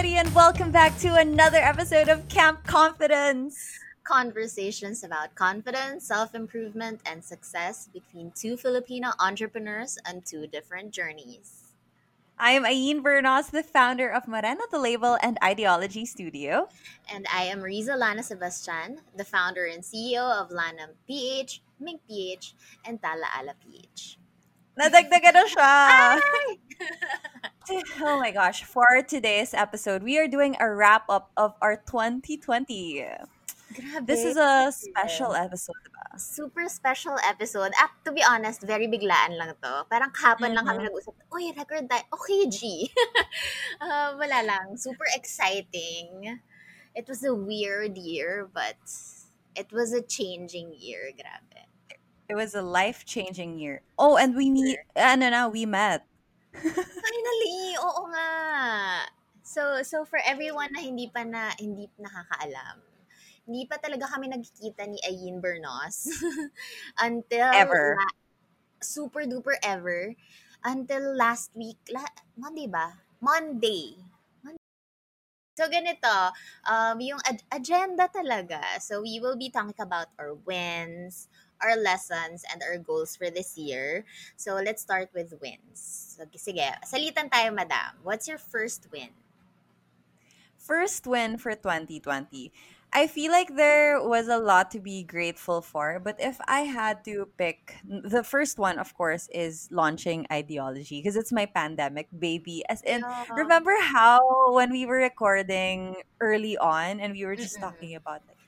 everybody, and welcome back to another episode of Camp Confidence. Conversations about confidence, self improvement, and success between two Filipino entrepreneurs on two different journeys. I am Ayn Bernos, the founder of Morena the Label and Ideology Studio. And I am Rizza Lana Sebastian, the founder and CEO of Lanam PH, Mink PH, and Tala Ala PH. Nadagdagan na siya! oh my gosh, for today's episode, we are doing a wrap up of our 2020. Grabe. This is a special episode, diba? super special episode. At to be honest, very biglaan lang to. Parang kahapon lang kami Mhm. nag-usap, Uy, record tayo. Okay, G. Ah, wala lang. Super exciting. It was a weird year, but it was a changing year. Grabe. It was a life changing year. Oh, and we meet, ano na, we met. Finally! Oo nga! So, so for everyone na hindi pa na, hindi nakakaalam, hindi pa talaga kami nagkikita ni Ayin Bernos until Ever. la- super duper ever until last week la, Monday ba? Monday. Mon- So ganito, um, yung ad- agenda talaga. So we will be talking about our wins, our lessons, and our goals for this year. So let's start with wins. So, sige, salitan tayo, madam. What's your first win? First win for 2020. I feel like there was a lot to be grateful for, but if I had to pick, the first one, of course, is launching Ideology because it's my pandemic baby. As in, Yeah. remember how when we were recording early on and we were just Mm-mm. talking about like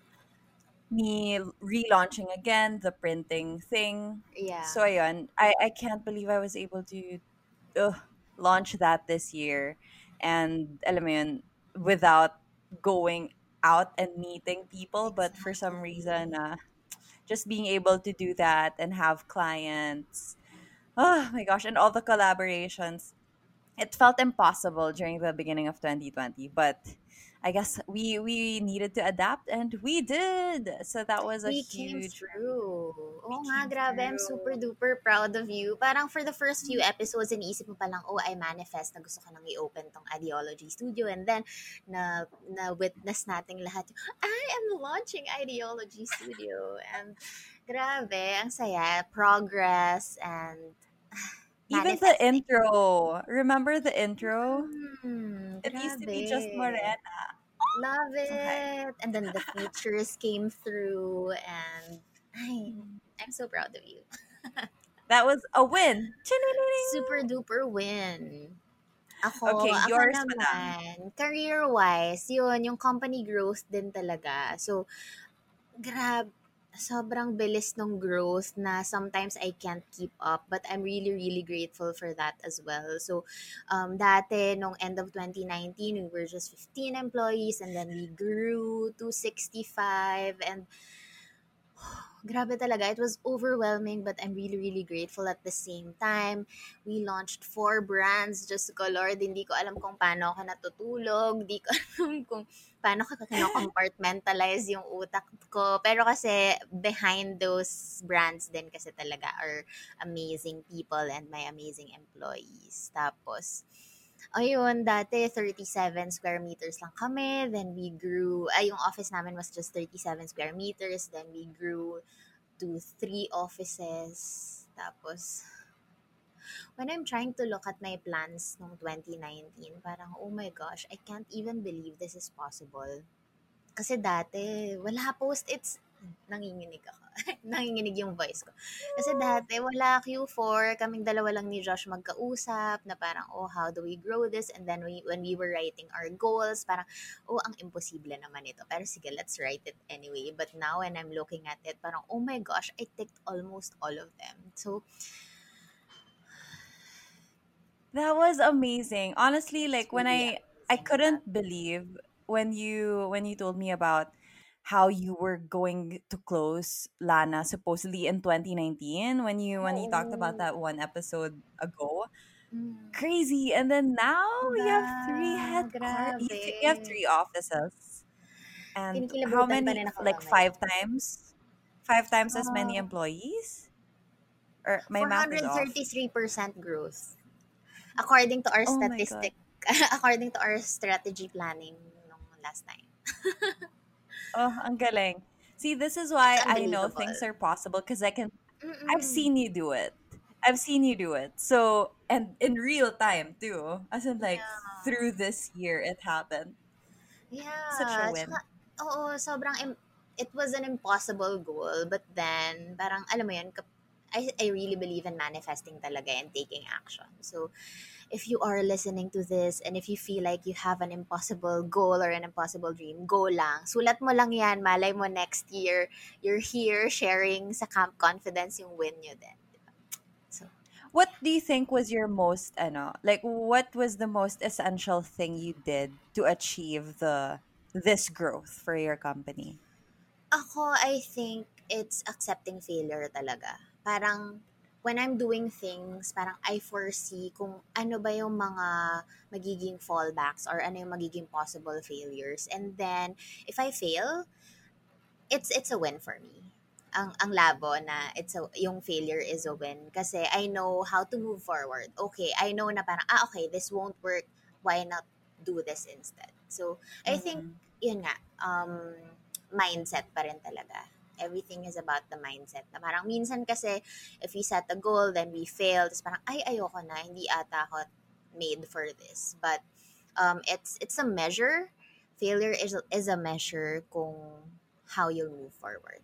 me relaunching again the printing thing. Yeah. So ayun, I I can't believe I was able to uh, launch that this year and alam mo yun, without going out and meeting people but for some reason uh, just being able to do that and have clients oh my gosh and all the collaborations it felt impossible during the beginning of 2020 but i guess we we needed to adapt and we did so that was a we came huge through. Oo We nga, came grabe. I'm super duper proud of you. Parang for the first few mm. episodes, iniisip mo pa lang, oh, I manifest na gusto ko nang i-open tong Ideology Studio. And then, na, na witness nating lahat, I am launching Ideology Studio. And grabe, ang saya. Progress and even the intro remember the intro Hmm, it used to be just morena Love Okay. it. And then the features came through and ay, I'm so proud of you. that was a win Super duper win. Ako, Okay, ako yours, naman, career-wise, yun, yung company growth din talaga. So, grab, sobrang bilis ng growth na sometimes I can't keep up but I'm really really grateful for that as well. So um dati nung end of 2019 we were just 15 employees and then we grew to 65 and grabe talaga it was overwhelming but I'm really really grateful at the same time. We launched four brands just ko Lord hindi ko alam kung paano ako natutulog, hindi ko alam kung paano ko compartmentalize yung utak ko. Pero kasi behind those brands din kasi talaga are amazing people and my amazing employees. Tapos, ayun, dati 37 square meters lang kami. Then we grew, ay yung office namin was just 37 square meters. Then we grew to three offices. Tapos, when I'm trying to look at my plans nung 2019, parang, oh my gosh, I can't even believe this is possible. Kasi dati, wala post-its. Nanginginig ako. Nanginginig yung voice ko. Kasi dati, wala Q4. Kaming dalawa lang ni Josh magkausap na parang, oh, how do we grow this? And then we, when we were writing our goals, parang, oh, ang imposible naman ito. Pero sige, let's write it anyway. But now, when I'm looking at it, parang, oh my gosh, I ticked almost all of them. So, That was amazing. Honestly, like when really I I couldn't believe when you when you told me about how you were going to close Lana supposedly in 2019 when you when you talked about that one episode ago. Mm. Crazy. And then now you have three headquarters. Grabe. you have three offices. And how many like five times? Five times as many Ah, employees? Or my math is off. 433% growth. According to our Oh statistic according to our strategy planning last time. Oh, ang galing. See, this is why I know things are possible because I can I've seen you do it. I've seen you do it. So, and in real time too. As in like Yeah. through this year it happened. Yeah. Such a win. Tsaka, oo, sobrang, im- it was an impossible goal. But then, parang, alam mo yun, I, I really believe in manifesting talaga and taking action. So, if you are listening to this and if you feel like you have an impossible goal or an impossible dream, go lang. Sulat mo lang yan. Malay mo next year, you're here sharing sa Camp Confidence yung win nyo din. So, What do you think was your most ano, like what was the most essential thing you did to achieve the this growth for your company? Ako, I think it's accepting failure talaga. Parang, when I'm doing things, parang I foresee kung ano ba yung mga magiging fallbacks or ano yung magiging possible failures. And then, if I fail, it's it's a win for me. Ang ang labo na it's a, yung failure is a win kasi I know how to move forward. Okay, I know na parang ah okay, this won't work. Why not do this instead? So, I think Mhm. yun nga, um, mindset pa rin talaga. Everything is about the mindset. Na parang minsan kasi, if we set a goal, then we fail, tapos parang, ay, ayoko na, hindi ata ako made for this. But, um, it's, it's a measure. Failure is, is a measure kung how you'll move forward.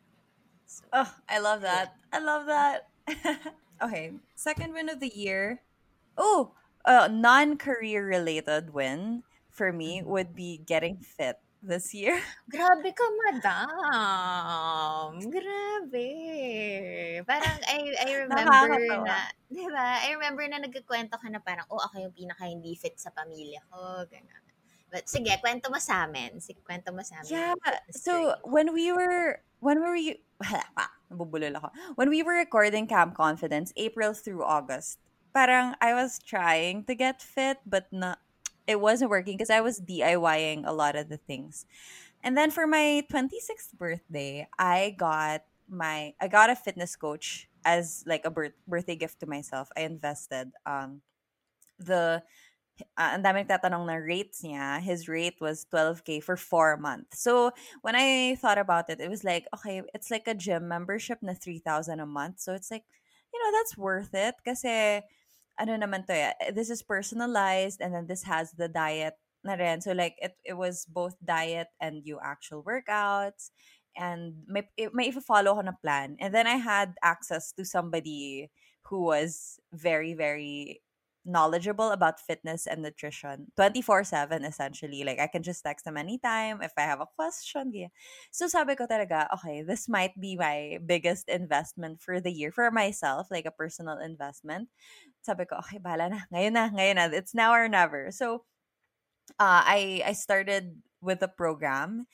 So, Oh, I love yeah. that. I love that. okay, second win of the year. Oh, a non-career related win for me Mhm. would be getting fit this year. Grabe ka, madam. Grabe. Parang I, I remember na, di ba? I remember na nagkikwento ka na parang, oh, ako yung pinaka hindi fit sa pamilya ko. Ganun. But sige, kwento mo sa amin. Sige, kwento mo sa amin Yeah. So when we were when we were nabubulol ako. When we were recording Camp Confidence, April through August, parang I was trying to get fit, but not it wasn't working because I was DIYing a lot of the things. And then for my 26th birthday, I got my I got a fitness coach as like a birth, birthday gift to myself. I invested um the uh, ang tatanong na rates niya. His rate was 12k for 4 months. So, when I thought about it, it was like, okay, it's like a gym membership na 3,000 a month. So, it's like, you know, that's worth it kasi ano naman to eh, this is personalized and then this has the diet na rin. So, like, it, it was both diet and you actual workouts and may, it, may follow ko na plan. And then I had access to somebody who was very, very knowledgeable about fitness and nutrition 24/7 essentially. Like I can just text them anytime if I have a question so sabi ko talaga okay this might be my biggest investment for the year for myself like a personal investment. Sabi ko okay bala na. Ngayon na ngayon na. It's now or never. So uh, I I started with a program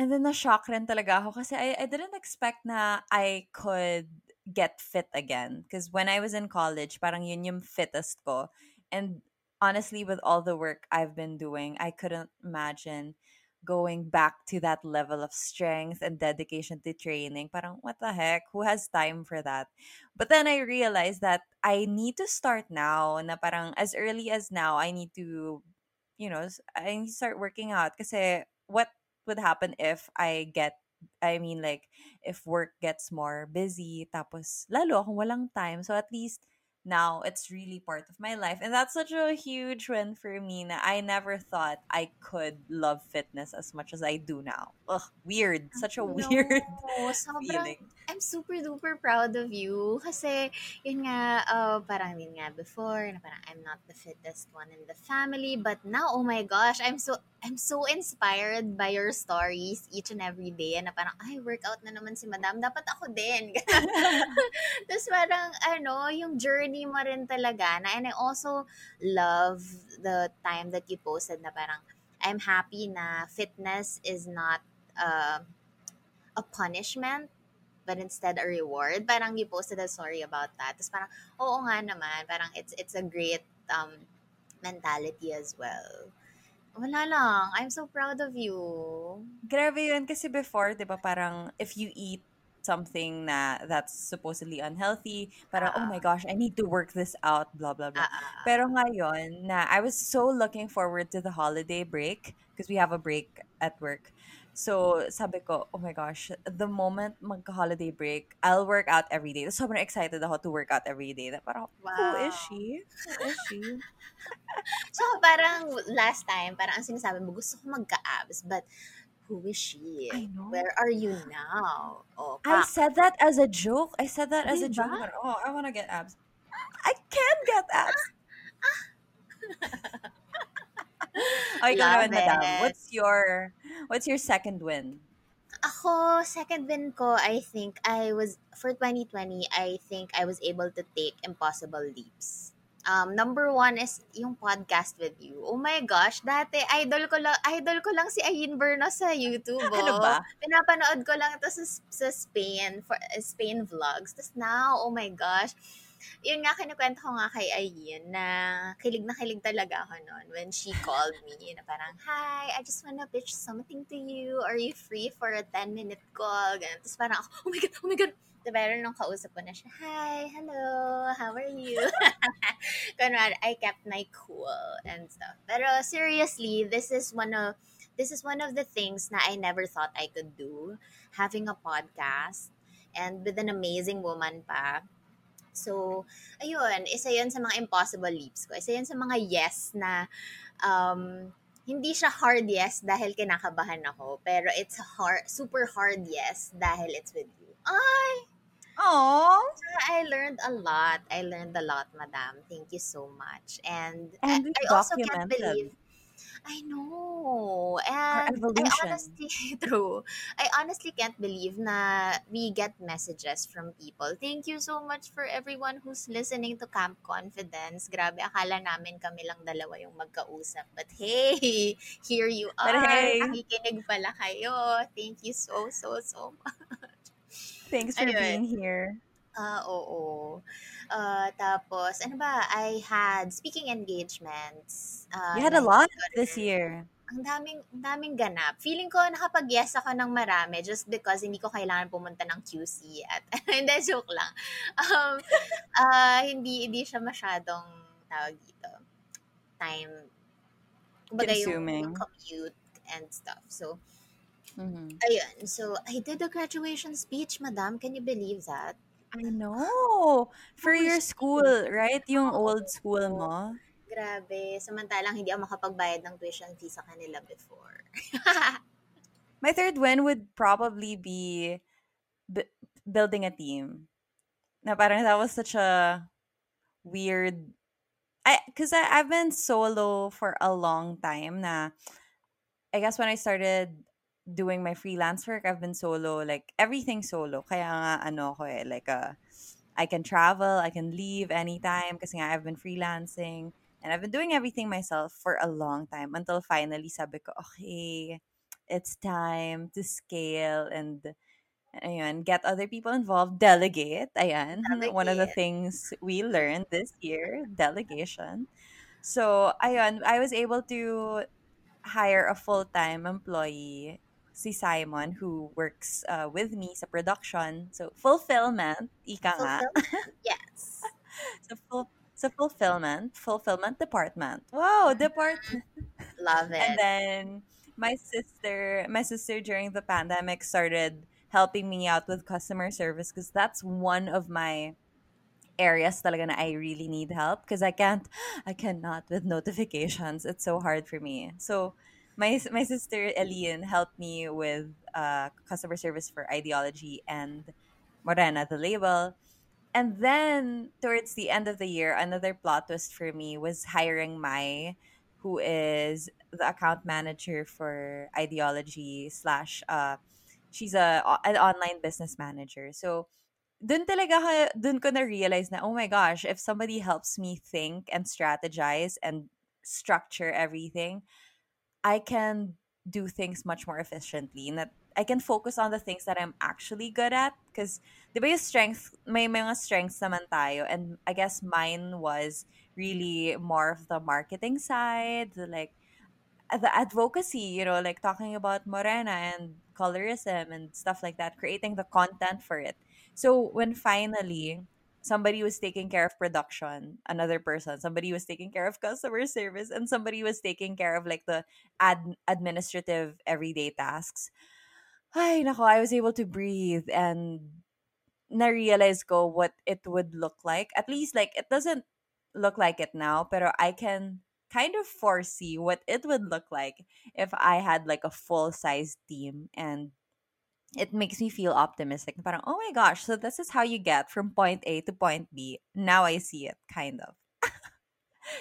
and then na-shock rin talaga ako kasi I, I didn't expect na I could get fit again. Because when I was in college, parang yun yung fittest ko. And honestly, with all the work I've been doing, I couldn't imagine going back to that level of strength and dedication to training. Parang, what the heck? Who has time for that? But then I realized that I need to start now. Na parang as early as now, I need to, you know, I need to start working out. Kasi what would happen if I get I mean like if work gets more busy tapos lalo akong walang time so at least now it's really part of my life and that's such a huge win for me na I never thought I could love fitness as much as I do now. Ugh, weird. Such a No, weird sobrang, feeling. I'm super duper proud of you. Kasi, yun nga, uh, parang yun nga before, na parang I'm not the fittest one in the family. But now, oh my gosh, I'm so, I'm so inspired by your stories each and every day. Na parang, ay, workout na naman si madam. Dapat ako din. Tapos parang, ano, yung journey mo rin talaga. Na, and I also love the time that you posted na parang, I'm happy na fitness is not uh, a punishment but instead a reward. Parang you posted a story about that. Tapos parang, oo nga naman, parang it's it's a great um, mentality as well. Wala lang. I'm so proud of you. Grabe yun kasi before, 'di ba, parang if you eat something na that's supposedly unhealthy. Parang, oh my Oo. gosh, I need to work this out, blah, blah, blah. Oo. Pero ngayon, na I was so looking forward to the holiday break because we have a break at work. So, sabi ko, oh my gosh, the moment magka-holiday break, I'll work out every day. So, sobrang excited ako to work out every day. Na parang, who is she? Who is she? So, parang last time, parang ang sinasabi mo, gusto ko magka-abs, but who is she? I know. Where are you now? Oh, I said that as a joke. I said that as a joke. Oh, I want to get abs. I can get abs. Oh, ikaw naman, madam. What's your what's your second win? Ako, second win ko, I think I was, for 2020, I think I was able to take impossible leaps. Um, number one is yung podcast with you. Oh my gosh, dati idol ko lang, idol ko lang si Ayin Bernos sa YouTube. Ano Oh. ba? Pinapanood ko lang ito sa, sa Spain, for uh, Spain vlogs. Tapos now, oh my gosh, yun nga, kinikwento ko nga kay Ayin na kilig na kilig talaga ako noon when she called me na parang, Hi, I just wanna pitch something to you. Are you free for a 10-minute call? Ganun. Tapos parang ako, oh my God, oh my God. Pero nung kausap ko na siya, Hi, hello, how are you? Kunwari, I kept my cool and stuff. Pero seriously, this is one of this is one of the things na I never thought I could do. Having a podcast and with an amazing woman pa. So, ayun, isa yun sa mga impossible leaps ko. Isa yun sa mga yes na um, hindi siya hard yes dahil kinakabahan ako, pero it's a hard, super hard yes dahil it's with you. Ay! Oh, I learned a lot. I learned a lot, madam. Thank you so much. And, and I, I also can't believe I know. our And I honestly, true. I honestly can't believe na we get messages from people. Thank you so much for everyone who's listening to Camp Confidence. Grabe, akala namin kami lang dalawa yung magkausap. But hey, here you But are. hey. Nakikinig pala kayo. Thank you so, so, so much. Thanks for Ayun. being here. Ah, oo. Ah, tapos, ano ba? I had speaking engagements. ah, You had a lot ko this year. Ang daming, ang daming ganap. Feeling ko nakapag-yes ako ng marami just because hindi ko kailangan pumunta ng QC at hindi, joke lang. Um, ah, hindi, hindi siya masyadong tawag dito. Time, kumbaga yung, Consuming. yung commute and stuff. So, Mhm. ayun. So, I did a graduation speech, madam. Can you believe that? I know. For Holy your shit. school, right? Yung old school mo. Grabe. Samantalang hindi ako makapagbayad ng tuition fee sa kanila before. My third win would probably be b- building a team. Na parang that was such a weird I I I've been solo for a long time na I guess when I started doing my freelance work, I've been solo like everything solo. Kaya nga ano ko eh like uh, I can travel, I can leave anytime kasi nga I've been freelancing and I've been doing everything myself for a long time until finally sabi ko okay, it's time to scale and ayun, get other people involved, delegate. Ayan, one of the things we learned this year, delegation. So, ayun, I was able to hire a full-time employee, si Simon, who works uh, with me sa production. So, fulfillment, ika nga. Yes. So, full, sa fulfillment, fulfillment department. Wow, department. Love it. And then my sister, my sister during the pandemic started helping me out with customer service because that's one of my areas talaga na I really need help because I can't, I cannot with notifications. It's so hard for me. So my my sister Elian helped me with uh, customer service for ideology and Morena, the label. And then towards the end of the year, another plot twist for me was hiring Mai, who is the account manager for ideology slash uh she's a an online business manager. So dun talaga ka- dun ko na realize na oh my gosh, if somebody helps me think and strategize and structure everything, I can do things much more efficiently. And that I can focus on the things that I'm actually good at. Because, the yung strength, may mga strengths naman tayo. And I guess mine was really more of the marketing side, the like, the advocacy, you know, like talking about Morena and colorism and stuff like that, creating the content for it. So when finally somebody was taking care of production, another person, somebody was taking care of customer service, and somebody was taking care of like the ad- administrative everyday tasks. Ay, nako, I was able to breathe and na-realize what it would look like. At least like it doesn't look like it now, pero I can kind of foresee what it would look like if I had like a full size team and it makes me feel optimistic. Parang, oh my gosh, so this is how you get from point A to point B. Now I see it, kind of.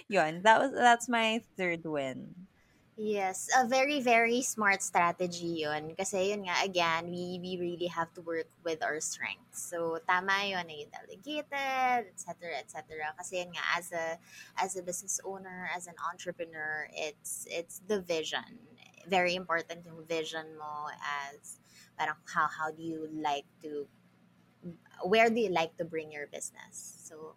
Yun, that was that's my third win. Yes, a very, very smart strategy yun. Kasi yun nga, again, we, we really have to work with our strengths. So, tama yun na delegated, etc., etc. Kasi yun nga, as a, as a business owner, as an entrepreneur, it's, it's the vision. Very important yung vision mo as, parang how, how do you like to, where do you like to bring your business? So,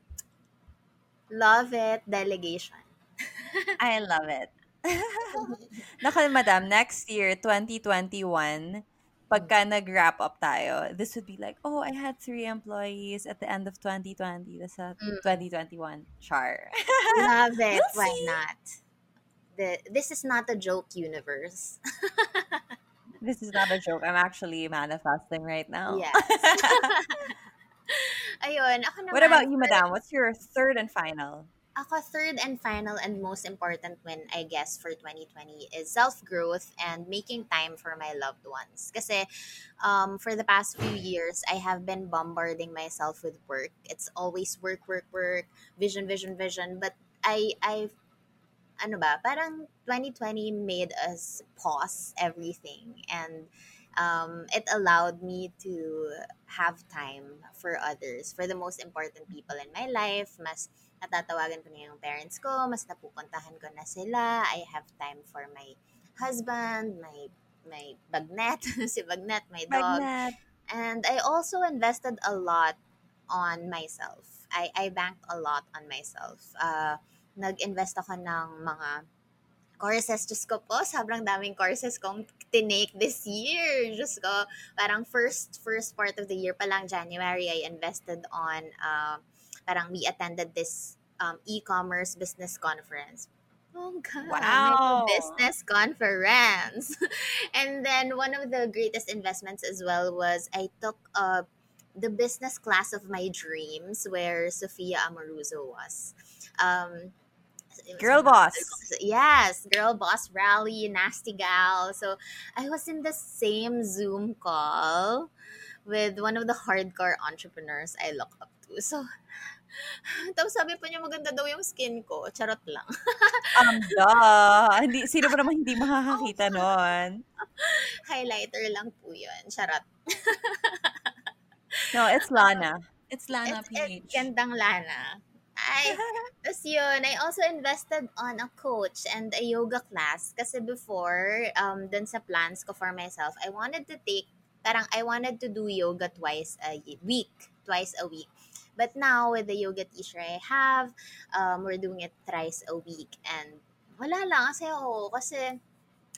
love it, delegation. I love it. Nako, madam, next year, 2021, pagka nag-wrap up tayo, this would be like, oh, I had three employees at the end of 2020. That's at Mm, 2021. Char. love it. Why not? The, this is not a joke universe. This is not a joke. I'm actually manifesting right now. Yes. Ayun, ako what about you, madam? What's your third and final? Ako, third and final and most important win, I guess, for 2020 is self-growth and making time for my loved ones. Kasi um, for the past few years, I have been bombarding myself with work. It's always work, work, work, vision, vision, vision. But I, I, ano ba, parang 2020 made us pause everything and um, it allowed me to have time for others, for the most important people in my life. Mas natatawagan ko na yung parents ko, mas napupuntahan ko na sila. I have time for my husband, my my bagnet, si bagnet, my dog. Magnet. And I also invested a lot on myself. I, I banked a lot on myself. Uh, nag-invest ako ng mga courses. Diyos ko po, sobrang daming courses kong tinake this year. Diyos ko, parang first first part of the year pa lang, January, I invested on, uh, parang we attended this um, e-commerce business conference. Oh God, Wow. business conference. and then one of the greatest investments as well was I took uh, the business class of my dreams where Sophia Amoruso was. Um, Girl boss. yes, girl boss rally, nasty gal. So I was in the same Zoom call with one of the hardcore entrepreneurs I look up to. So, tapos sabi pa niya maganda daw yung skin ko. Charot lang. Um, duh. Hindi, sino ba naman hindi makakakita nun? Highlighter lang po yun. Charot. No, it's Lana. It's Lana It's, it's PH. gandang lana. Ay, tapos yun, I also invested on a coach and a yoga class kasi before, um, dun sa plans ko for myself, I wanted to take, parang I wanted to do yoga twice a week, twice a week. But now, with the yoga teacher I have, um, we're doing it thrice a week. And wala lang kasi ako, kasi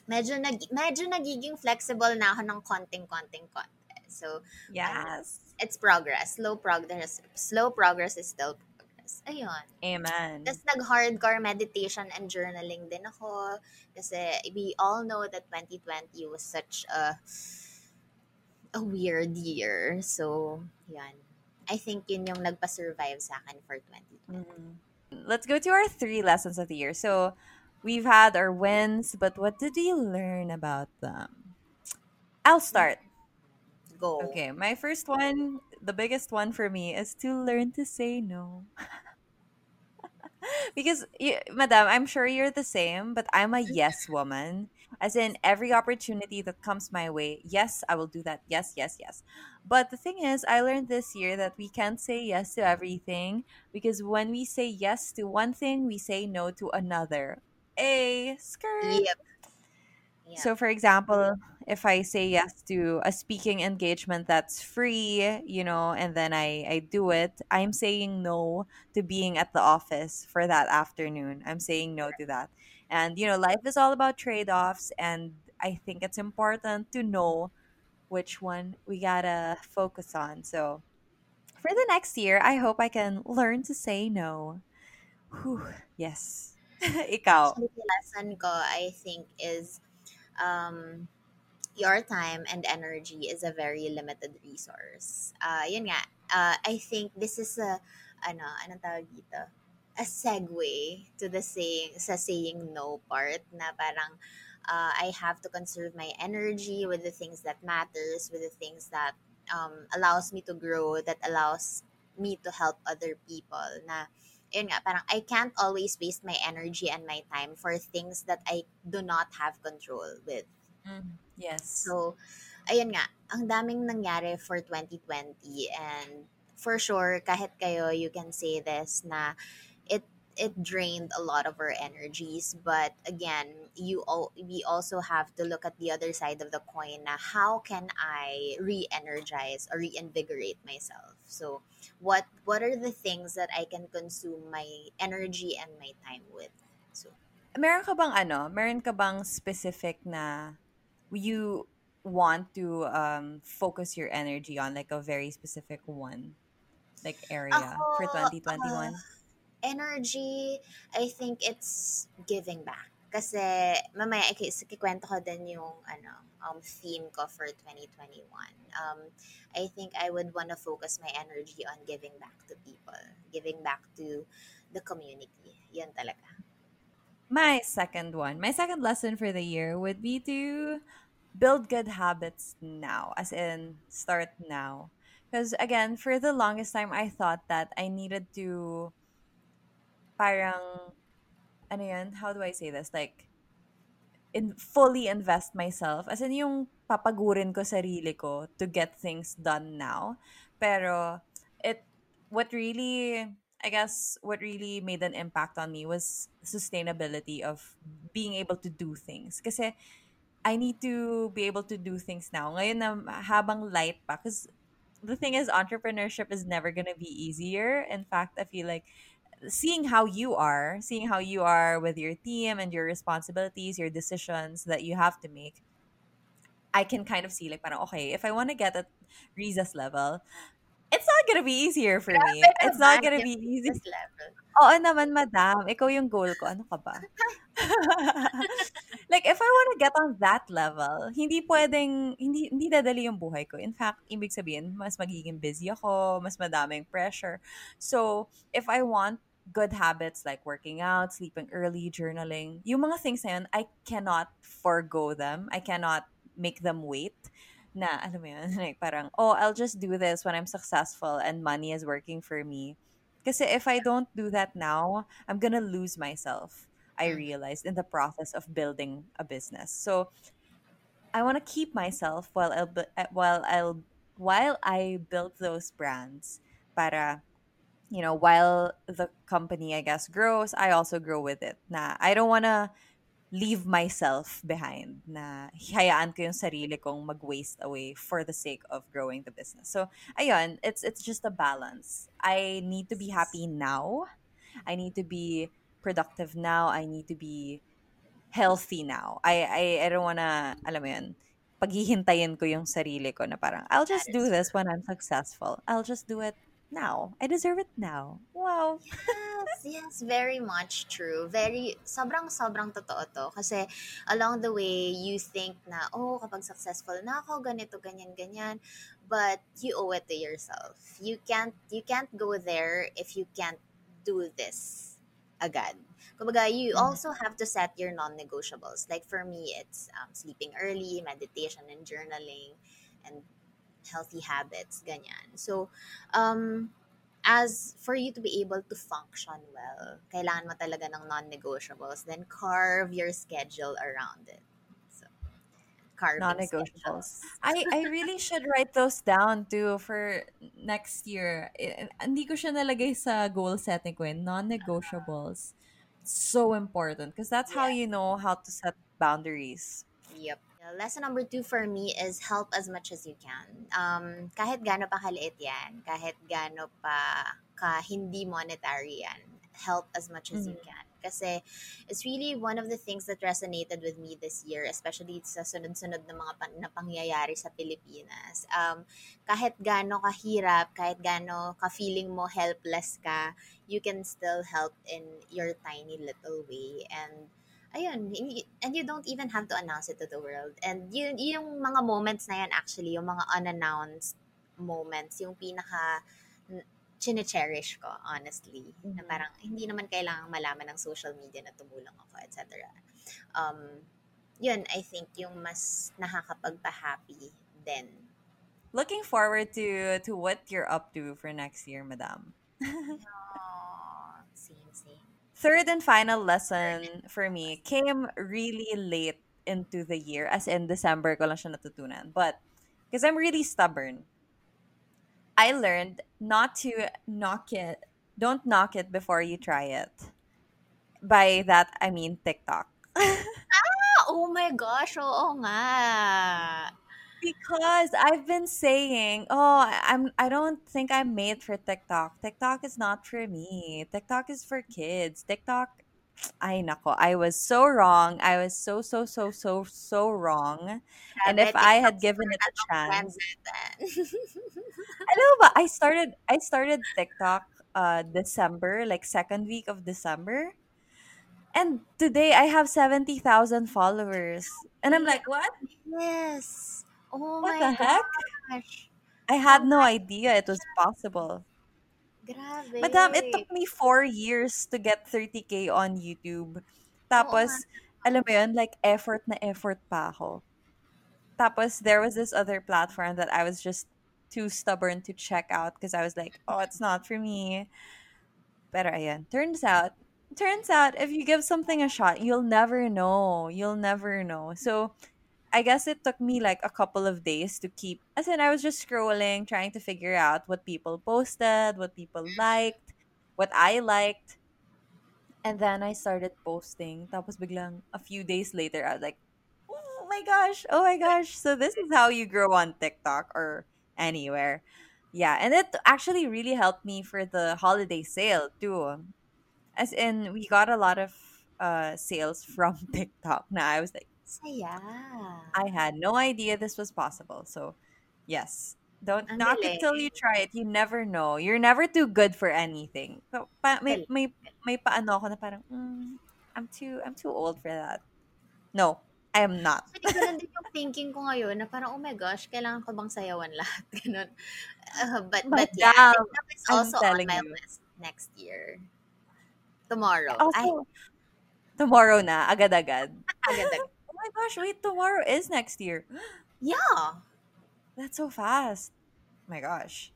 medyo, nag, medyo nagiging flexible na ako ng konting-konting konti. So, Yes. it's progress. Slow progress. Slow progress is still progress. Ayun. Amen. Tapos nag-hardcore meditation and journaling din ako. Kasi we all know that 2020 was such a a weird year. So, yan. I think yun yung nagpa-survive sa akin for 2020. Mhm. Let's go to our three lessons of the year. So, we've had our wins, but what did we learn about them? I'll start. Go. Okay, my first one, the biggest one for me is to learn to say no. because, y- madam, I'm sure you're the same, but I'm a yes woman. As in, every opportunity that comes my way, yes, I will do that. Yes, yes, yes. But the thing is, I learned this year that we can't say yes to everything because when we say yes to one thing, we say no to another. A skirt. Yep. Yeah. So, for example, if I say yes to a speaking engagement that's free, you know, and then I, I do it, I'm saying no to being at the office for that afternoon. I'm saying no to that. And, you know, life is all about trade offs. And I think it's important to know which one we gotta focus on. So for the next year, I hope I can learn to say no. Whew, yes. Ikaw. Actually, the lesson ko, I think, is um, your time and energy is a very limited resource. Uh, yun nga, uh, I think this is a, ano, anong tawag dito? A segue to the saying, sa saying no part na parang uh, I have to conserve my energy with the things that matters, with the things that um, allows me to grow, that allows me to help other people na yun nga, parang I can't always waste my energy and my time for things that I do not have control with. Mm, yes. So, ayun nga, ang daming nangyari for 2020 and for sure, kahit kayo, you can say this na it drained a lot of our energies but again you all we also have to look at the other side of the coin na how can i re-energize or reinvigorate myself so what what are the things that i can consume my energy and my time with so Meron ka bang ano? Meron ka bang specific na you want to um focus your energy on like a very specific one like area for uh, 2021? Energy i think it's giving back. Kasi mamaya ko din yung ano um theme ko for 2021 um i think i would want to focus my energy on giving back to people giving back to the community. Yan talaga. My second one, my second lesson for the year would be to build good habits now, as in start now. Because again, for the longest time, I thought that I needed to parang, ano yan, how do I say this? Like, in fully invest myself. As in yung papagurin ko sarili ko to get things done now. Pero it what really I guess what really made an impact on me was sustainability of being able to do things. Kasi I need to be able to do things now. Ngayon na habang light pa because the thing is entrepreneurship is never gonna be easier. In fact I feel like seeing how you are, seeing how you are with your team and your responsibilities, your decisions that you have to make, I can kind of see like parang okay, if I want to get at Rizza's level, it's not gonna be easier for me. It's not gonna be easy. level Oo naman, madam. Ikaw yung goal ko. Ano ka ba? like, if I want to get on that level, hindi pwedeng, hindi, hindi dadali yung buhay ko. In fact, ibig sabihin, mas magiging busy ako, mas madaming pressure. So, if I want good habits like working out, sleeping early, journaling, yung mga things na yun, I cannot forego them. I cannot make them wait na, alam mo yun, like parang, oh, I'll just do this when I'm successful and money is working for me. Kasi if I don't do that now, I'm gonna lose myself. I Mm, realized in the process of building a business. So I want to keep myself while I'll while I'll while I build those brands. Para you know, while the company I guess grows, I also grow with it. Na I don't want to leave myself behind. Na hayaan ko yung sarili kong mag-waste away for the sake of growing the business. So ayun, it's it's just a balance. I need to be happy now. I need to be productive now. I need to be healthy now. I I, I don't wanna, alam mo yun, paghihintayin ko yung sarili ko na parang, I'll just do this when I'm successful. I'll just do it now. I deserve it now. Wow. Yes, yes, very much true. Very, sobrang sobrang totoo to. Kasi along the way, you think na, oh, kapag successful na ako, ganito, ganyan, ganyan. But you owe it to yourself. You can't, you can't go there if you can't do this agad. Kumbaga, you Mhm. also have to set your non-negotiables. Like for me, it's um, sleeping early, meditation and journaling, and healthy habits, ganyan. So, um, as for you to be able to function well, kailangan mo talaga ng non-negotiables. Then carve your schedule around it. So, carving Non-negotiables. I I really should write those down too for next year. Hindi ko siya nalagay sa goal setting ko eh. Non-negotiables. So important because that's how Yes. you know how to set boundaries. Yep. Lesson number two for me is help as much as you can. Um, kahit gaano pa kaliit yan, kahit gaano pa ka hindi monetary yan, help as much as you Mhm. can. Kasi it's really one of the things that resonated with me this year, especially sa sunod-sunod na mga pan- na pangyayari sa Pilipinas. Um, kahit gaano kahirap, kahit gaano ka-feeling mo helpless ka, you can still help in your tiny little way. And ayun, and you don't even have to announce it to the world. And yun, yung mga moments na yan actually, yung mga unannounced moments, yung pinaka chine-cherish ko, honestly. Na Mhm. parang, hindi naman kailangang malaman ng social media na tumulong ako, etc. Um, yun, I think, yung mas nakakapagpa-happy din. Looking forward to to what you're up to for next year, madam. Aww, same, same. Third and final lesson for me came really late into the year, as in December ko lang siya natutunan. But, because I'm really stubborn, I learned not to knock it, don't knock it before you try it. By that, I mean TikTok. Ah, oh my gosh, oo nga. Because I've been saying, oh, I- I'm I don't think I'm made for TikTok. TikTok is not for me. TikTok is for kids. TikTok ay nako, I was so wrong. I was so so so so so wrong. And if I had given it a chance. I know ba I started I started TikTok uh December, like second week of December. And today I have 70,000 followers. And I'm like, what? yes. Oh What my the heck? gosh. I had no idea it was possible. Grabe. Madam, it took me four years to get 30k on YouTube. Oo nga. Tapos, alam mo yun, like effort na effort pa ako. Tapos, there was this other platform that I was just too stubborn to check out because I was like, oh, it's not for me. Pero ayan, turns out, turns out, if you give something a shot, you'll never know. You'll never know. So, I guess it took me like a couple of days to keep. As in, I was just scrolling, trying to figure out what people posted, what people liked, what I liked. And then I started posting. Tapos biglang a few days later, I was like, oh my gosh, oh my gosh. So this is how you grow on TikTok or anywhere. Yeah, and it actually really helped me for the holiday sale too. As in, we got a lot of uh sales from TikTok. Now I was like, Saya. I had no idea this was possible. So, yes. Don't Ang knock it till you try it. You never know. You're never too good for anything. So, pa, may, Galing. may, may paano ako na parang, mm, I'm too, I'm too old for that. No, I am not. Actually, ganun din yung thinking ko ngayon na parang, oh my gosh, kailangan ko bang sayawan lahat? Ganun. Uh, but, but yeah, Madam, TikTok also on my you. list next year. Tomorrow. Also, tomorrow na, agad-agad. agad-agad. My gosh, wait, tomorrow is next year. Yeah. That's so fast. Oh my gosh.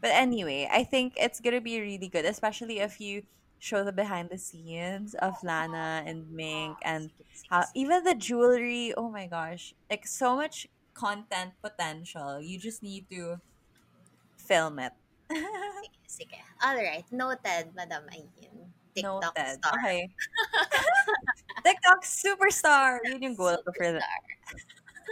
But anyway, I think it's gonna be really good, especially if you show the behind the scenes of Lana and Mink and how even the jewelry. Oh my gosh, like so much content potential. You just need to film it. Sige, sige. Alright, noted, Madam Ayn. TikTok Noted. star. Okay. TikTok superstar. Yun yung goal ko for the. Superstar.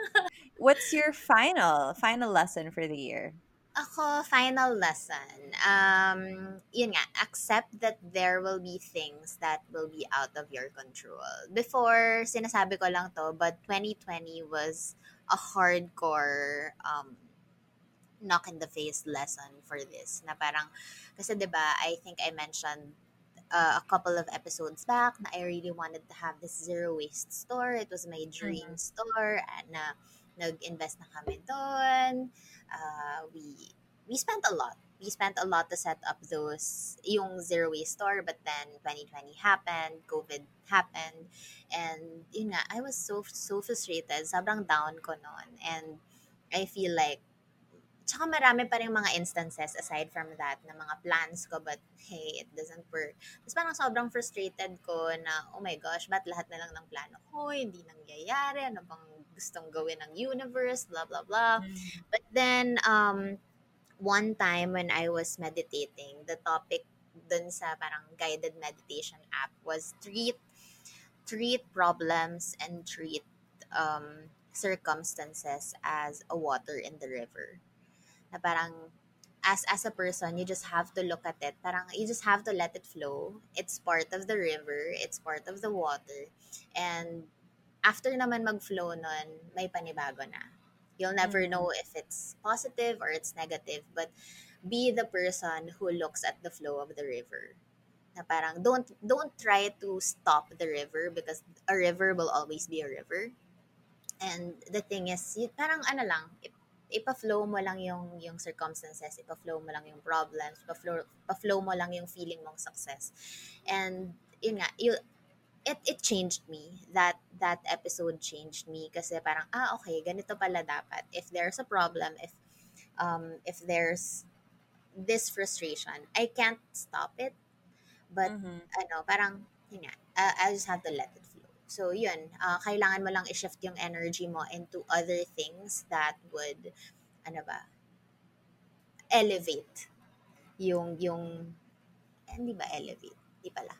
What's your final final lesson for the year? Ako, final lesson. Um, yun nga, accept that there will be things that will be out of your control. Before, sinasabi ko lang to, but 2020 was a hardcore um, knock in the face lesson for this. Na parang, kasi 'di ba I think I mentioned uh, a couple of episodes back na I really wanted to have this zero waste store. It was my dream Mhm. store and na nag-invest na kami doon. Uh, we we spent a lot. We spent a lot to set up those yung zero waste store but then 2020 happened, COVID happened and yun nga I was so so frustrated. Sobrang down ko noon and I feel like Tsaka marami pa rin mga instances aside from that na mga plans ko but hey, it doesn't work. Tapos parang sobrang frustrated ko na oh my gosh, ba't lahat na lang ng plano ko hindi nangyayari? Ano bang gustong gawin ng universe? Blah, blah, blah. But then, um, one time when I was meditating, the topic dun sa parang guided meditation app was treat treat problems and treat um, circumstances as a water in the river. Na parang as as a person, you just have to look at it. Parang you just have to let it flow. It's part of the river, it's part of the water. And after naman mag-flow nun, may panibago na. You'll never Mm-hmm. know if it's positive or it's negative, but be the person who looks at the flow of the river. Na parang don't don't try to stop the river because a river will always be a river. And the thing is, parang ano lang, ipa-flow mo lang yung, yung circumstances, ipa-flow mo lang yung problems, ipa-flow, ipa-flow mo lang yung feeling mong success. And, yun nga, you, it, it changed me. That, that episode changed me kasi parang, ah, okay, ganito pala dapat. If there's a problem, if, um, if there's this frustration, I can't stop it. But Mm-hmm. ano, parang, yun nga, uh, I just have to let it. So, yun, uh, kailangan mo lang i-shift yung energy mo into other things that would, ano ba, elevate yung, yung, eh, hindi ba elevate? Hindi pala.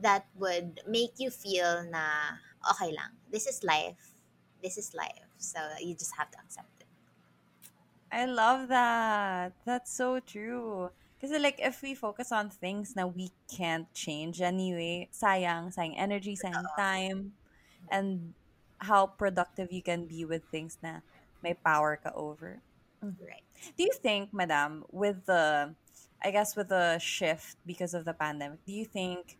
That would make you feel na, okay lang, this is life. This is life. So, you just have to accept it. I love that. That's so true. Because like if we focus on things that we can't change anyway, sayang, sayang energy, sayang time, and how productive you can be with things na may power ka over. Mm-hmm. Right. Do you think, Madam, with the, I guess with the shift because of the pandemic, do you think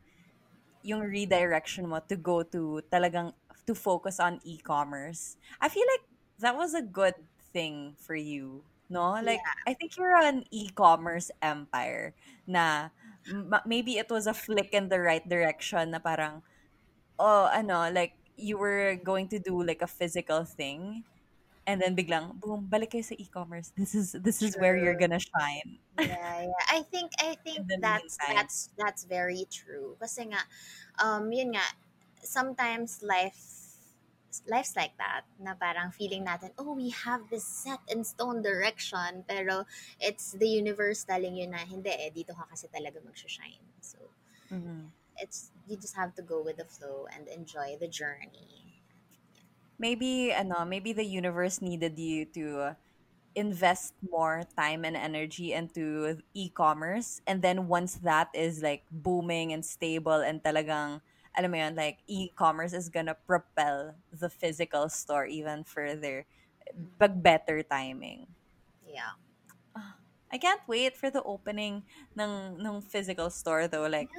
yung redirection mo to go to talagang to focus on e-commerce? I feel like that was a good thing for you, no? Like I think you're an e-commerce empire na m- maybe it was a flick in the right direction na parang oh ano like you were going to do like a physical thing and then biglang boom balik kayo sa e-commerce this is this is where you're gonna shine Yeah, yeah. I think I think that's meantime. that's that's very true. Kasi nga um yun nga sometimes life life's like that na parang feeling natin oh we have this set in stone direction pero it's the universe telling you na hindi eh dito ka kasi talaga mag-shine. So Mhm. it's you just have to go with the flow and enjoy the journey. maybe ano maybe the universe needed you to invest more time and energy into e-commerce and then once that is like booming and stable and talagang alam mo yun, like e-commerce is gonna propel the physical store even further pag better timing Yeah. I can't wait for the opening ng ng physical store though like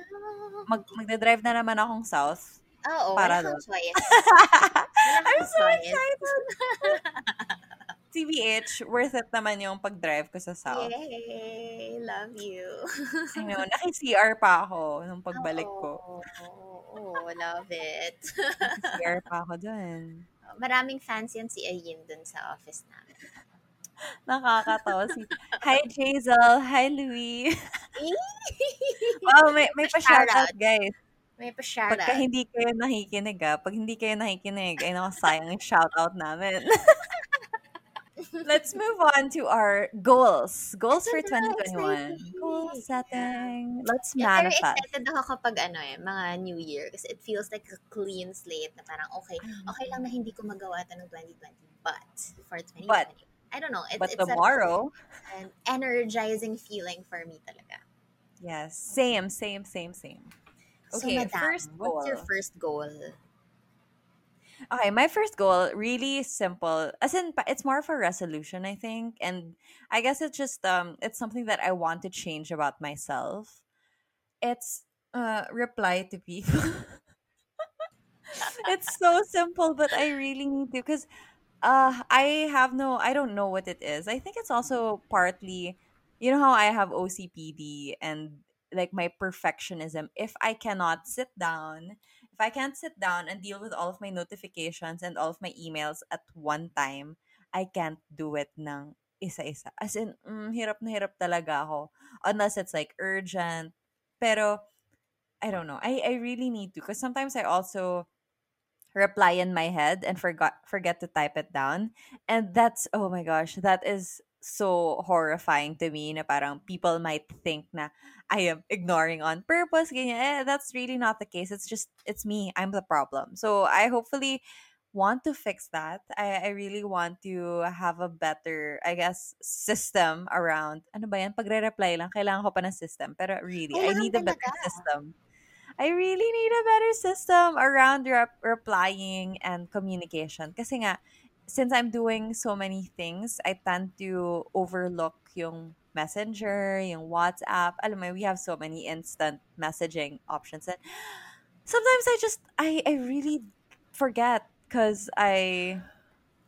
mag magda-drive na naman akong south Oo, Para wala kang doon. choice. Wala I'm so excited TBH, worth it naman yung pag-drive ko sa South. Yay! Love you. I know, naki-CR pa ako nung pagbalik ko. Oo, oo, love it. Naki-CR pa ako dun. Maraming fans yan si Ayin dun sa office namin. Nakakatawa si... Hi, Jazel. Hi, Louie. wow, may, may pa-shoutout, guys. May pa-shoutout. Pagka hindi kayo nakikinig, ah, pag hindi kayo nakikinig, ay naku, sayang yung shoutout namin. Let's move on to our goals. Goals for Ito na, 2021. exciting. Goal setting. Let's Yeah, very manifest. excited ako kapag ano eh, mga New Year. Kasi it feels like a clean slate na parang okay, okay lang na hindi ko magawa ito ng 2020. But for 2020, But- I don't know. It, But it's a- tomorrow, an energizing feeling for me talaga. yes, same, same, same, same. Okay, so, madam, first what's your goal. first goal? Okay, my first goal really simple. As in, it's more of a resolution, I think, and I guess it's just um, it's something that I want to change about myself. It's uh, reply to people. it's so simple, but I really need to because uh, I have no, I don't know what it is. I think it's also partly, you know, how I have OCPD and like my perfectionism. If I cannot sit down if I can't sit down and deal with all of my notifications and all of my emails at one time, I can't do it ng isa-isa. As in, mm, hirap na hirap talaga ako. Unless it's like urgent. Pero, I don't know. I, I really need to. Because sometimes I also reply in my head and forgot forget to type it down. And that's, oh my gosh, that is so horrifying to me na parang people might think na I am ignoring on purpose. Ganyan. Eh, that's really not the case. It's just, it's me. I'm the problem. So I hopefully want to fix that. I, I really want to have a better, I guess, system around, ano ba yan? Pagre-reply lang, kailangan ko pa ng system. Pero really, I need a better talaga. system. I really need a better system around rep- replying and communication. Kasi nga, since I'm doing so many things, I tend to overlook yung messenger, yung WhatsApp. Alam mo, we have so many instant messaging options. And sometimes I just, I, I really forget because I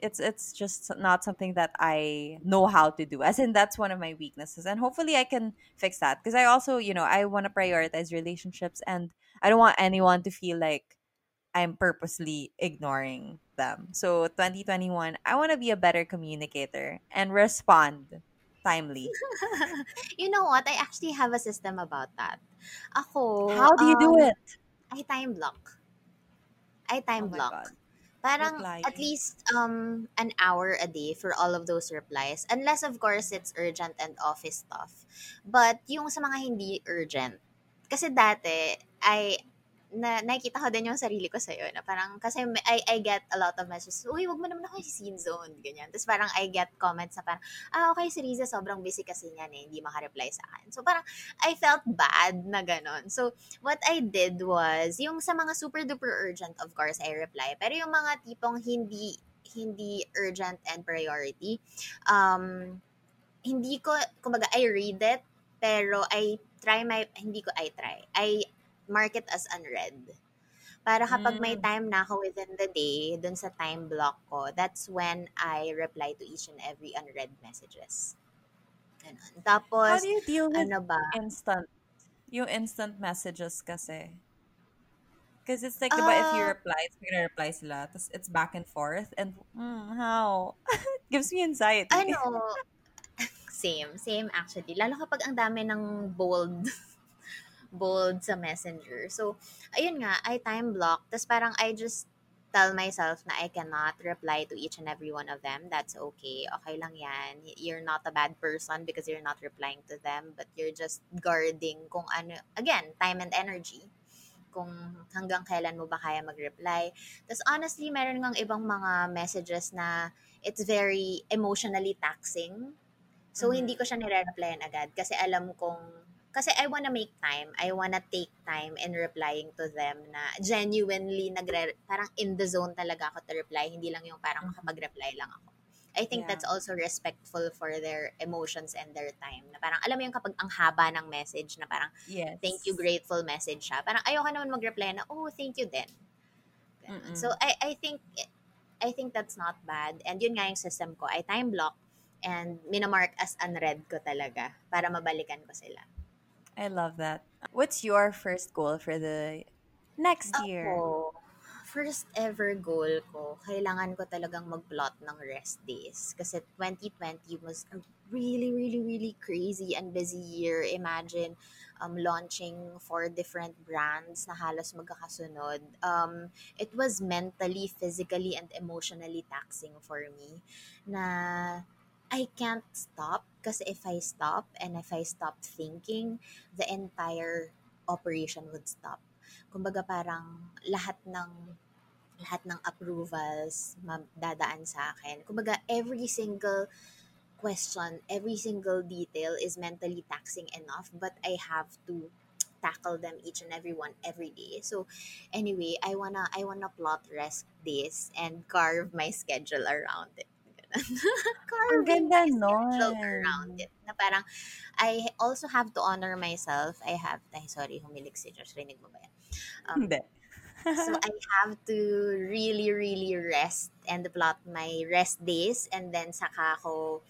it's it's just not something that I know how to do. As in that's one of my weaknesses. And hopefully I can fix that because I also, you know, I want to prioritize relationships and I don't want anyone to feel like I'm purposely ignoring them. So 2021, I want to be a better communicator and respond timely. you know what? I actually have a system about that. Ako, How do you do um, it? I time block. I Oh time god. block. Parang at Replying. least um an hour a day for all of those replies. Unless of course it's urgent and office stuff. But yung sa mga hindi urgent. Kasi dati, I na nakikita ko din yung sarili ko sa'yo na parang kasi I, I get a lot of messages uy wag mo naman ako scene zone ganyan tapos parang I get comments na parang ah okay si Riza sobrang busy kasi niyan eh hindi makareply sa akin so parang I felt bad na ganon so what I did was, yung sa mga super duper urgent, of course, I reply. Pero yung mga tipong hindi hindi urgent and priority, um, hindi ko, kumbaga, I read it, pero I try my, hindi ko I try. I mark it as unread. Para kapag may Mm. time na ako within the day, dun sa time block ko, that's when I reply to each and every unread messages. Ganon. How Tapos, do you deal with ano ba? instant yung instant messages kasi? Because it's like, ba, if you Ah, reply, it's gonna reply sila, tapos it's back and forth, and mm, how? Gives me anxiety. ano, same, same actually. Lalo kapag ang dami ng bold, bold sa messenger. So, ayun nga, I time block. Tapos parang I just tell myself na I cannot reply to each and every one of them. That's okay. Okay lang yan. You're not a bad person because you're not replying to them, but you're just guarding kung ano, again, time and energy kung hanggang kailan mo ba kaya mag-reply. Tapos honestly, meron ngang ibang mga messages na it's very emotionally taxing. So, Mhm. hindi ko siya nire-replyan agad kasi alam kong kasi I wanna make time. I wanna take time in replying to them na genuinely nagre parang in the zone talaga ako to reply. Hindi lang yung parang Mhm. makapag-reply lang ako. I think Yeah. that's also respectful for their emotions and their time. Na parang alam mo yung kapag ang haba ng message na parang thank you, Yes. grateful message siya. Parang ayoko naman mag-reply na, oh, thank you din. Ganon. So, Mm-mm. I, I think, I think that's not bad. And yun nga yung system ko. I time block and minamark as unread ko talaga para mabalikan ko sila. I love that. What's your first goal for the next year? Ako, first ever goal ko, kailangan ko talagang mag-plot ng rest days. Kasi 2020 was a really, really, really crazy and busy year. Imagine um, launching four different brands na halos magkakasunod. Um, it was mentally, physically, and emotionally taxing for me na I can't stop kasi if I stop and if I stop thinking, the entire operation would stop kumbaga parang lahat ng lahat ng approvals dadaan sa akin. Kumbaga every single question, every single detail is mentally taxing enough but I have to tackle them each and every one every day. So anyway, I wanna I wanna plot rest days and carve my schedule around it. Ang Carving ganda my schedule around nun. it. Na parang I also have to honor myself. I have, ay sorry, humilig si Josh. Rinig mo ba yan? Um, Hindi. so I have to really, really rest and plot my rest days and then saka ako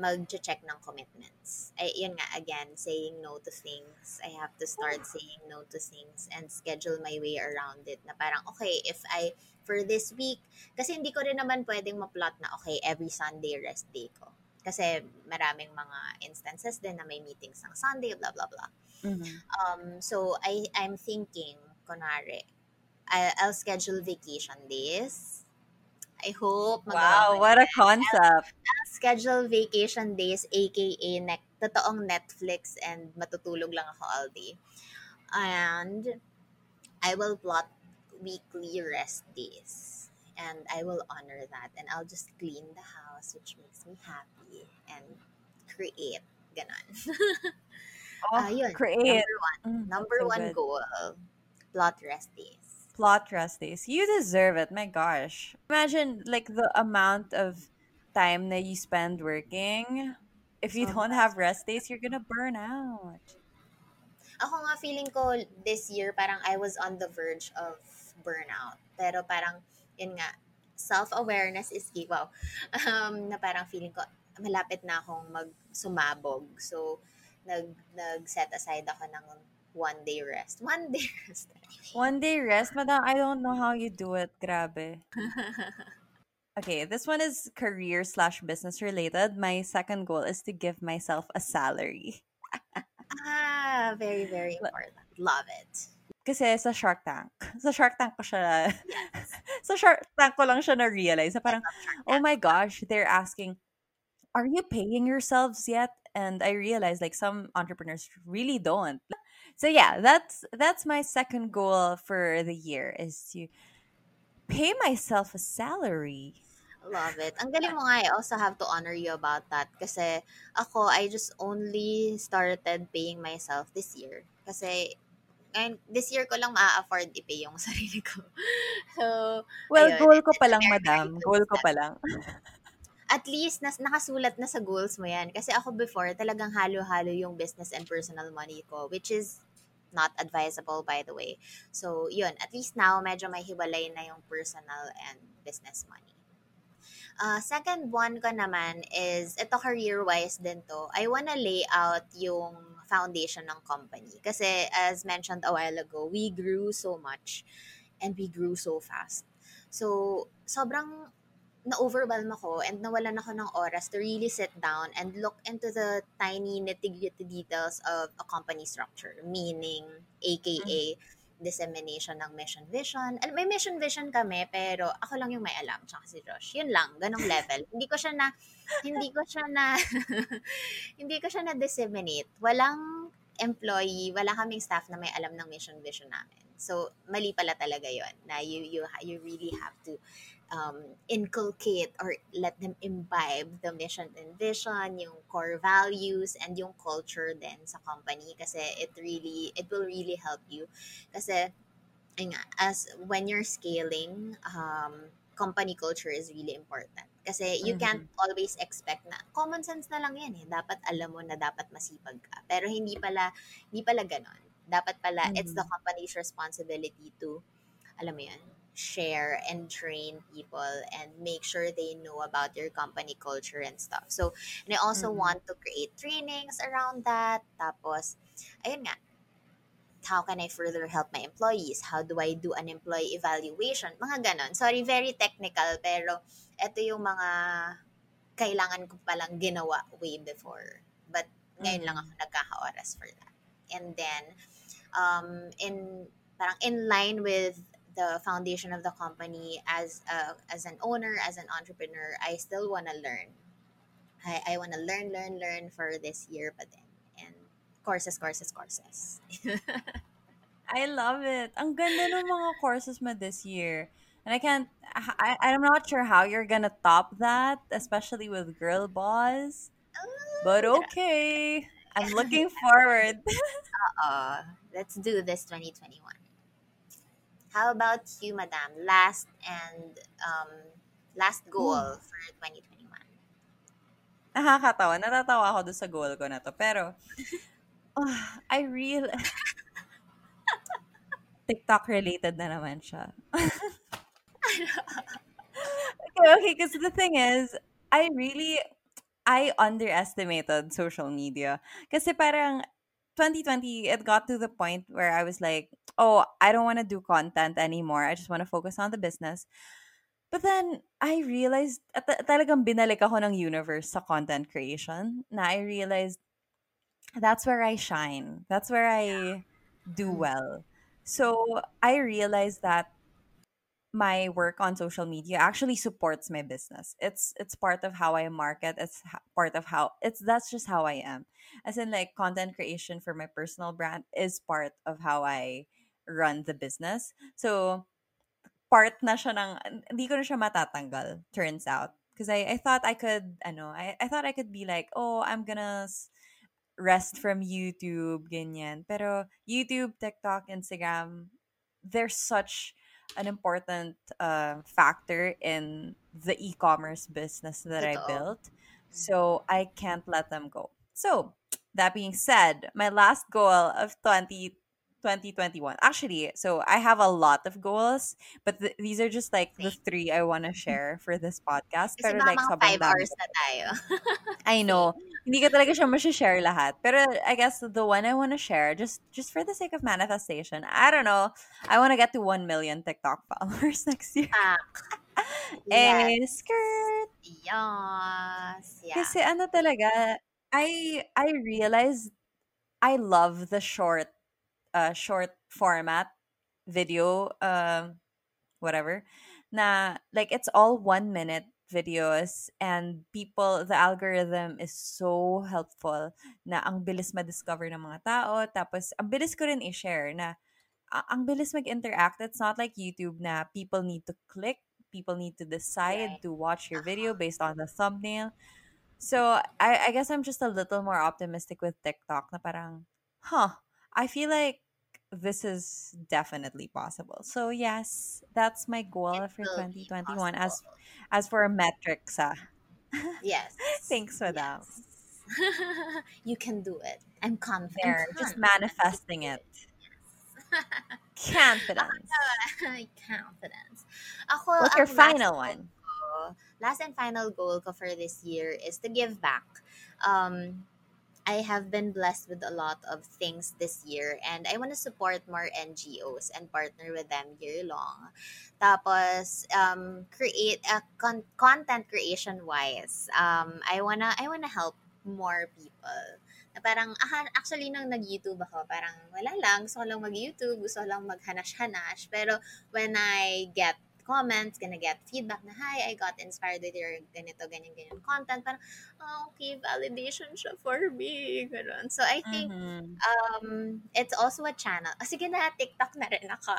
mag-check ng commitments. Ay, yun nga, again, saying no to things. I have to start saying no to things and schedule my way around it na parang, okay, if I, for this week, kasi hindi ko rin naman pwedeng ma-plot na, okay, every Sunday rest day ko. Kasi maraming mga instances din na may meetings ng Sunday, blah, blah, blah. Mhm. Um, so I I'm thinking, kunwari, I, I'll schedule vacation days. I hope Wow, what a concept. I'll schedule vacation days, aka ne- totoong Netflix and matutulog lang ako all day. And I will plot weekly rest days. and I will honor that and I'll just clean the house which makes me happy and create ganon. Oh, Ah, yun. create. Number one. Mm, Number so one good. goal. Plot rest days. Plot rest days. You deserve it. My gosh. Imagine like the amount of time that you spend working. If you don't have rest days, you're gonna burn out. Ako nga feeling ko this year parang I was on the verge of burnout. Pero parang yun nga self-awareness is key. Wow. Um, na parang feeling ko malapit na akong mag sumabog. So nag nag-set aside ako ng one day rest. One day rest. One day rest, madam. I don't know how you do it. Grabe. Okay, this one is career slash business related. My second goal is to give myself a salary. ah, very very important. Love it. Kasi sa Shark Tank. Sa Shark Tank ko siya, Yes. sa Shark Tank ko lang siya na-realize na parang, oh my gosh, they're asking, are you paying yourselves yet? And I realized like some entrepreneurs really don't. So yeah, that's that's my second goal for the year is to pay myself a salary. Love it. Ang galing mo nga, I also have to honor you about that. Kasi ako, I just only started paying myself this year. Kasi and this year ko lang ma-afford i-pay yung sarili ko. So, Well, ayun. goal ko pa lang, madam. Goal ko pa lang. At least, nas, nakasulat na sa goals mo yan. Kasi ako before, talagang halo-halo yung business and personal money ko, which is not advisable, by the way. So, yun. At least now, medyo may hiwalay na yung personal and business money. Uh, second one ko naman is, ito career-wise din to, I wanna lay out yung foundation ng company. Kasi as mentioned a while ago, we grew so much and we grew so fast. So, sobrang na-overwhelm ako and nawalan ako ng oras to really sit down and look into the tiny nitty-gritty details of a company structure. Meaning, aka, dissemination ng mission vision. Alam, may mission vision kami, pero ako lang yung may alam, tsaka si Josh. Yun lang, ganong level. hindi ko siya na, hindi ko siya na, hindi ko siya na disseminate. Walang employee, wala kaming staff na may alam ng mission vision namin. So, mali pala talaga yon na you, you, you really have to um, inculcate or let them imbibe the mission and vision, yung core values, and yung culture din sa company kasi it really, it will really help you. Kasi, ayun nga, as when you're scaling, um, company culture is really important. Kasi you can't Mhm. always expect na common sense na lang yan eh. Dapat alam mo na dapat masipag ka. Pero hindi pala, hindi pala ganon. Dapat pala, it's the Mhm. company's responsibility to, alam mo yan, share and train people and make sure they know about your company culture and stuff. So, and I also Mhm. want to create trainings around that. Tapos, ayun nga, how can I further help my employees? How do I do an employee evaluation? Mga ganon. Sorry, very technical, pero ito yung mga kailangan ko palang ginawa way before. But ngayon lang Mhm. ako nagkaka-oras for that. And then, um, in parang in line with the foundation of the company as a, as an owner, as an entrepreneur, I still want to learn. I, I want to learn, learn, learn for this year but then And courses, courses, courses. I love it. Ang ganda ng mga courses mo this year. And I can't, I, I'm not sure how you're gonna top that, especially with Girl Boss. But Ah, okay. I'm looking forward. uh, let's do this 2021. How about you, Madam? Last and um, last goal Ooh. for 2021. Nakakatawa. Natatawa ako doon sa goal ko na to. Pero, ah, I real TikTok related na naman siya. okay, okay, because the thing is, I really, I underestimated social media. Kasi parang 2020, it got to the point where I was like, oh, I don't want to do content anymore. I just want to focus on the business. But then, I realized, at talagang binalik ako ng universe sa content creation, na I realized, that's where I shine. That's where I do Mm. well. So, I realized that my work on social media actually supports my business. It's it's part of how I market. It's part of how it's that's just how I am. As in like content creation for my personal brand is part of how I run the business. So part na siya ng hindi ko na siya matatanggal turns out because I I thought I could ano I I thought I could be like oh I'm gonna rest from YouTube ganyan pero YouTube TikTok Instagram they're such an important uh, factor in the e-commerce business that I built. So I can't let them go. So that being said my last goal of twenty twenty twenty one. actually so I have a lot of goals but th- these are just like the three I want to share for this podcast. Kasi Pero like sobrang 5 dami. hours na tayo. I know. Hindi ko talaga siya share lahat. Pero I guess the one I want to share, just just for the sake of manifestation, I don't know. I want to get to 1 million TikTok followers next year. Ah, yes. Eh, skirt. Yes. Yeah. Kasi ano talaga, I I realized I love the short uh short format video um whatever na like it's all one minute videos and people the algorithm is so helpful na ang bilis ma-discover ng mga tao tapos ang bilis ko rin i-share na ang bilis mag-interact it's not like YouTube na people need to click people need to decide Right. to watch your video Uh-huh. based on the thumbnail so I, I guess I'm just a little more optimistic with TikTok na parang huh I feel like this is definitely possible. So yes, that's my goal It for 2021 as as for metrics ah. Yes. Thanks for that. You can do it. I'm confident. There, just manifesting it. Confidence. Confidence. Ako, What's your final one? ko- last and final goal ko for this year is to give back. Um, I have been blessed with a lot of things this year and I want to support more NGOs and partner with them year long. Tapos um create a con- content creation wise. Um I wanna I wanna help more people. Na parang actually nung nag-YouTube ako, parang wala lang, gusto ko lang mag-YouTube, gusto ko lang maghanash-hanash. Pero when I get comments, gonna get feedback na, hi, I got inspired with your ganito, ganyan, ganyan content. Parang, oh, okay, validation siya for me. Ganun. So, I think, Mhm. um, it's also a channel. Oh, sige na, TikTok na rin ako.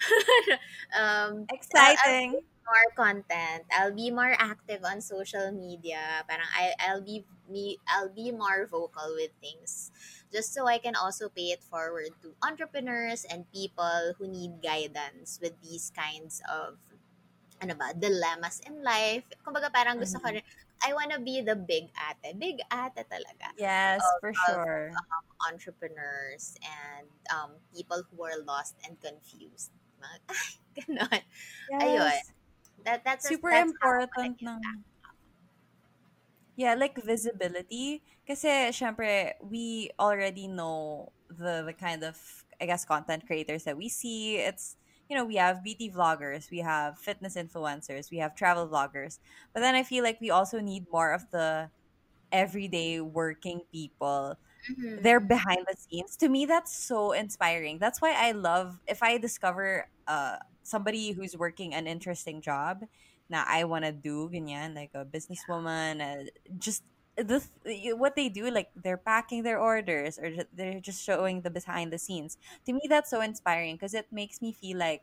um, I'll, I'll Exciting. more content. I'll be more active on social media. Parang I I'll be me I'll be more vocal with things. Just so I can also pay it forward to entrepreneurs and people who need guidance with these kinds of ano ba, dilemmas in life. Kumbaga parang gusto ko Mhm. rin, I wanna be the big ate. Big ate talaga Yes, of, for of sure. um, entrepreneurs and um, people who are lost and confused. Mga, ay, ganon. Ayun. That, that's, a, Super that's how I wanna important ng. Yeah, like visibility. Kasi, syempre, we already know the, the kind of, I guess, content creators that we see. It's, you know, we have beauty vloggers, we have fitness influencers, we have travel vloggers. But then I feel like we also need more of the everyday working people they're Mhm. behind the scenes to me that's so inspiring that's why i love if i discover uh somebody who's working an interesting job Now i want to do ganyan like a businesswoman uh, just the th- what they do like they're packing their orders or ju- they're just showing the behind the scenes. To me that's so inspiring because it makes me feel like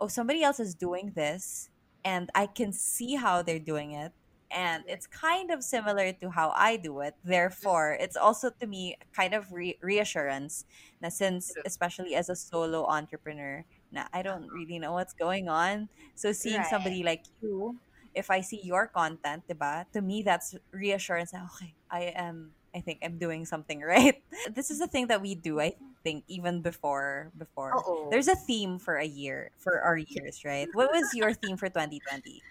oh somebody else is doing this and i can see how they're doing it. And it's kind of similar to how i do it. Therefore mm-hmm. it's also to me kind of re- reassurance now since especially as a solo entrepreneur now i don't really know what's going on. So seeing Right. somebody like you if i see your content diba, to me that's reassurance na okay i am i think i'm doing something right this is the thing that we do i think even before before Oo. there's a theme for a year for our years, right? What was your theme for 2020?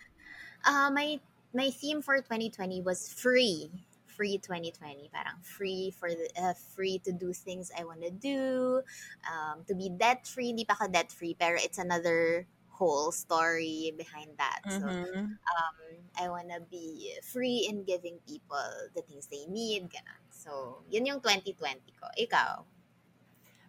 Uh, my my theme for 2020 was free. Free 2020. Parang free for the uh, free to do things I want to do. Um, to be debt free. Hindi pa ako debt free, pero it's another whole story behind that. So Mm-hmm. um, I want to be free in giving people the things they need. Ganun. So, yun yung 2020 ko. Ikaw?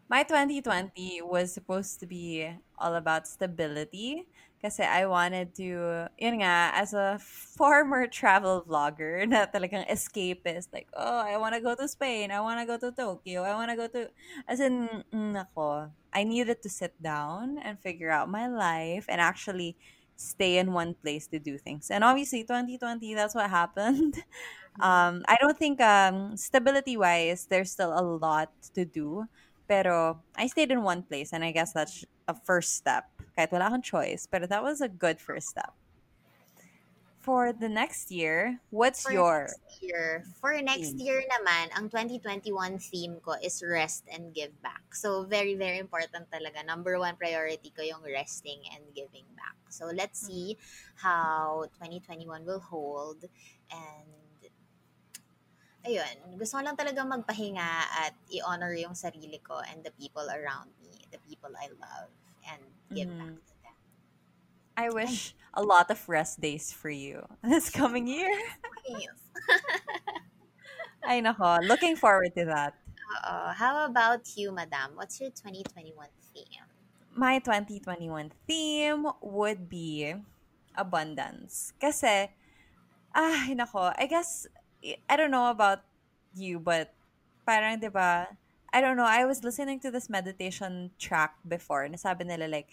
My 2020 was supposed to be all about stability Kasi I wanted to, yun nga, as a former travel vlogger na talagang escapist, like, oh, I want to go to Spain, I want to go to Tokyo, I want to go to, as in, mm, nako, I needed to sit down and figure out my life and actually stay in one place to do things. And obviously, 2020, that's what happened. Um, I don't think um, stability wise, there's still a lot to do. Pero I stayed in one place and I guess that's a first step. Kahit wala akong choice. Pero that was a good first step. For the next year, what's For your next year, for next theme? year naman, ang 2021 theme ko is rest and give back. So, very, very important talaga. Number one priority ko yung resting and giving back. So, let's see how 2021 will hold. And, ayun, gusto ko lang talaga magpahinga at i-honor yung sarili ko and the people around me, the people I love, and give back Mhm. to them. I wish a lot of rest days for you this coming year. Yes. Ay nako, looking forward to that. Uh, how about you, Madam? What's your 2021 theme? My 2021 theme would be abundance. Kasi, ay nako, I guess, I don't know about you, but parang 'di ba? I don't know, I was listening to this meditation track before. Nasabi nila like,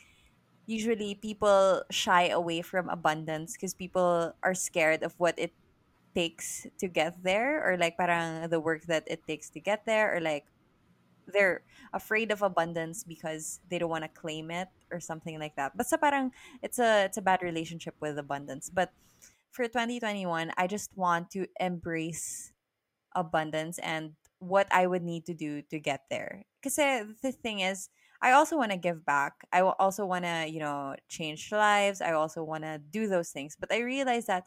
usually people shy away from abundance because people are scared of what it takes to get there or like parang the work that it takes to get there or like they're afraid of abundance because they don't want to claim it or something like that. But sa parang it's a it's a bad relationship with abundance. But for 2021, I just want to embrace abundance and what I would need to do to get there. Because the thing is, I also want to give back. I also want to, you know, change lives. I also want to do those things. But I realize that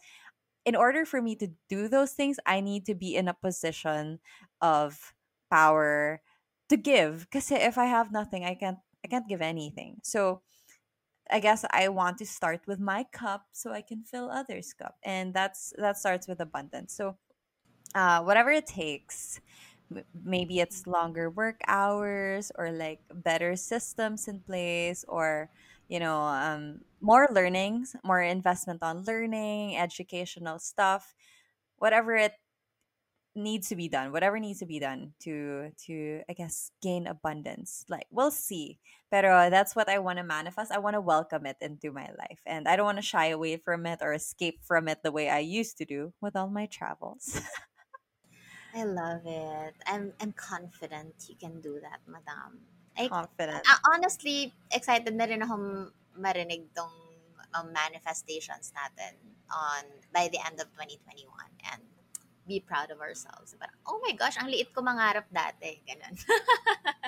in order for me to do those things, I need to be in a position of power to give. Because if I have nothing, I can't. I can't give anything. So I guess I want to start with my cup so I can fill others' cup, and that's that starts with abundance. So uh, whatever it takes. Maybe it's longer work hours or like better systems in place or, you know, um, more learnings, more investment on learning, educational stuff, whatever it needs to be done, whatever needs to be done to, to I guess, gain abundance. Like, we'll see. Pero that's what I want to manifest. I want to welcome it into my life. And I don't want to shy away from it or escape from it the way I used to do with all my travels. I love it. I'm I'm confident you can do that, Madam. I Confident. ah, honestly excited na rin ako marinig tong um, manifestations natin on by the end of 2021 and be proud of ourselves. But oh my gosh, ang liit ko mangarap dati, ganun.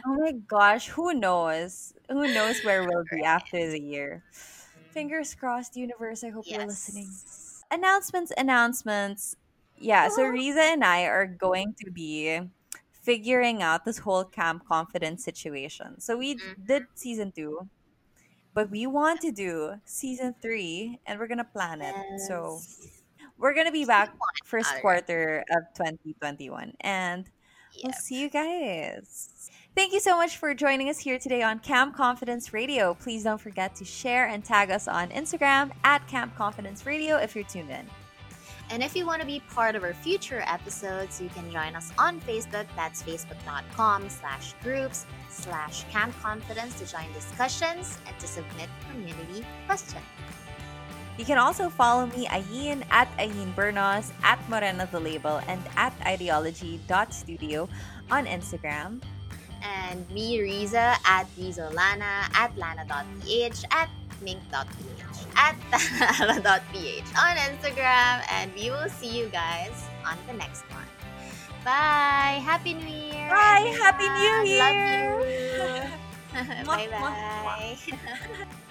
Oh my gosh, who knows? Who knows where we'll be Right. after the year? Fingers crossed, universe. I hope you're listening. Announcements, announcements. Yeah, so. Rizza and I are going to be figuring out this whole camp confidence situation. So we Mhm. did season two, but we want to do season three and we're gonna plan it. So we're gonna be back first quarter of 2021 and we'll see you guys. Thank you so much for joining us here today on Camp Confidence Radio. Please don't forget to share and tag us on Instagram at Camp Confidence Radio if you're tuned in. And if you want to be part of our future episodes, you can join us on Facebook. That's facebook.com slash groups slash camp confidence to join discussions and to submit community questions. You can also follow me, Ayn, at Ayn Bernos, at Morena the Label, and at ideology.studio on Instagram. And me, Rizza, at Rizolana, at lana.ph, at mink.ph, at tala.ph on Instagram. And we will see you guys on the next one. Bye! Happy New Year! Bye! Happy New. Year! Love you! Mwah. Bye-bye!